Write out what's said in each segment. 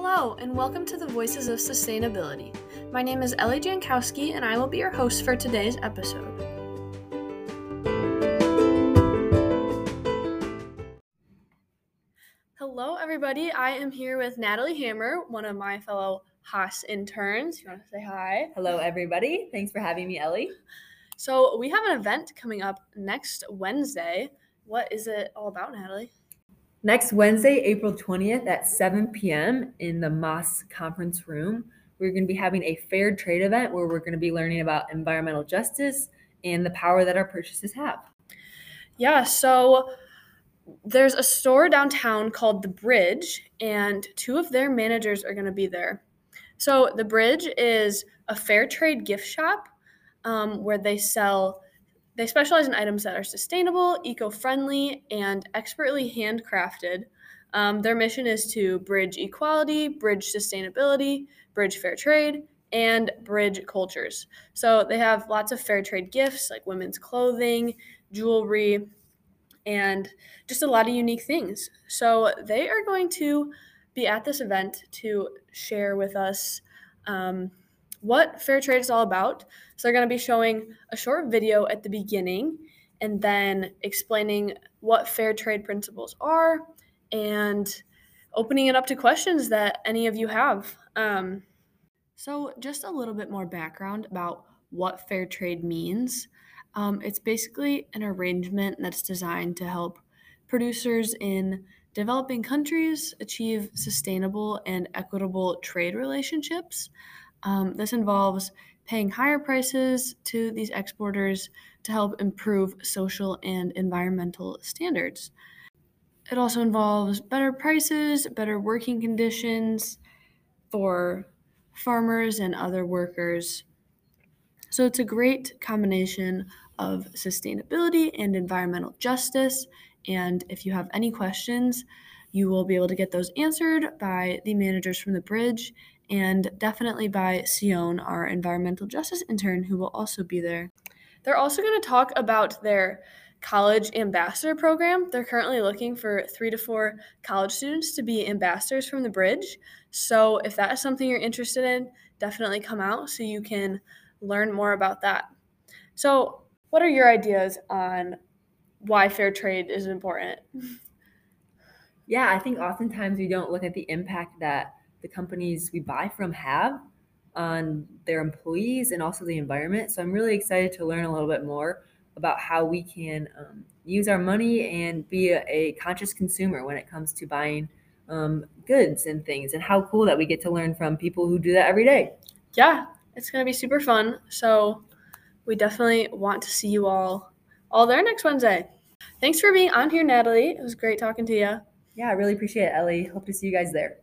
Hello, and welcome to the Voices of Sustainability. My name is Ellie Jankowski, and I will be your host for today's episode. Hello, everybody. I am here with Natalie Hammer, one of my fellow Haas interns. You want to say hi? Hello, everybody. Thanks for having me, Ellie. So, we have an event coming up next Wednesday. What is it all about, Natalie? Next Wednesday, April 20th at 7 p.m. in the Maas Conference Room, we're going to be having a fair trade event where we're going to be learning about environmental justice and the power that our purchases have. Yeah, so there's a store downtown called The Bridge, and two of their managers are going to be there. So, The Bridge is a fair trade gift shop um, where they sell they specialize in items that are sustainable, eco friendly, and expertly handcrafted. Um, their mission is to bridge equality, bridge sustainability, bridge fair trade, and bridge cultures. So they have lots of fair trade gifts like women's clothing, jewelry, and just a lot of unique things. So they are going to be at this event to share with us um, what fair trade is all about. So they're going to be showing a short video at the beginning and then explaining what fair trade principles are and opening it up to questions that any of you have. Um, so, just a little bit more background about what fair trade means. Um, it's basically an arrangement that's designed to help producers in developing countries achieve sustainable and equitable trade relationships. Um, this involves paying higher prices to these exporters to help improve social and environmental standards. It also involves better prices, better working conditions for farmers and other workers. So it's a great combination of sustainability and environmental justice. And if you have any questions, you will be able to get those answered by the managers from the bridge and definitely by Sion, our environmental justice intern, who will also be there. They're also going to talk about their college ambassador program. They're currently looking for three to four college students to be ambassadors from the bridge. So, if that is something you're interested in, definitely come out so you can learn more about that. So, what are your ideas on why fair trade is important? Yeah, I think oftentimes we don't look at the impact that the companies we buy from have on their employees and also the environment. So I'm really excited to learn a little bit more about how we can um, use our money and be a, a, conscious consumer when it comes to buying um, goods and things, and how cool that we get to learn from people who do that every day. Yeah, it's going to be super fun. So we definitely want to see you all all there next Wednesday. Thanks for being on here, Natalie. It was great talking to you. Yeah, I really appreciate it, Ellie. Hope to see you guys there.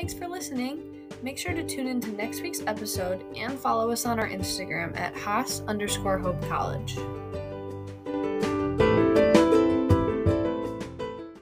Thanks for listening. Make sure to tune into next week's episode and follow us on our Instagram at Haas underscore Hope College.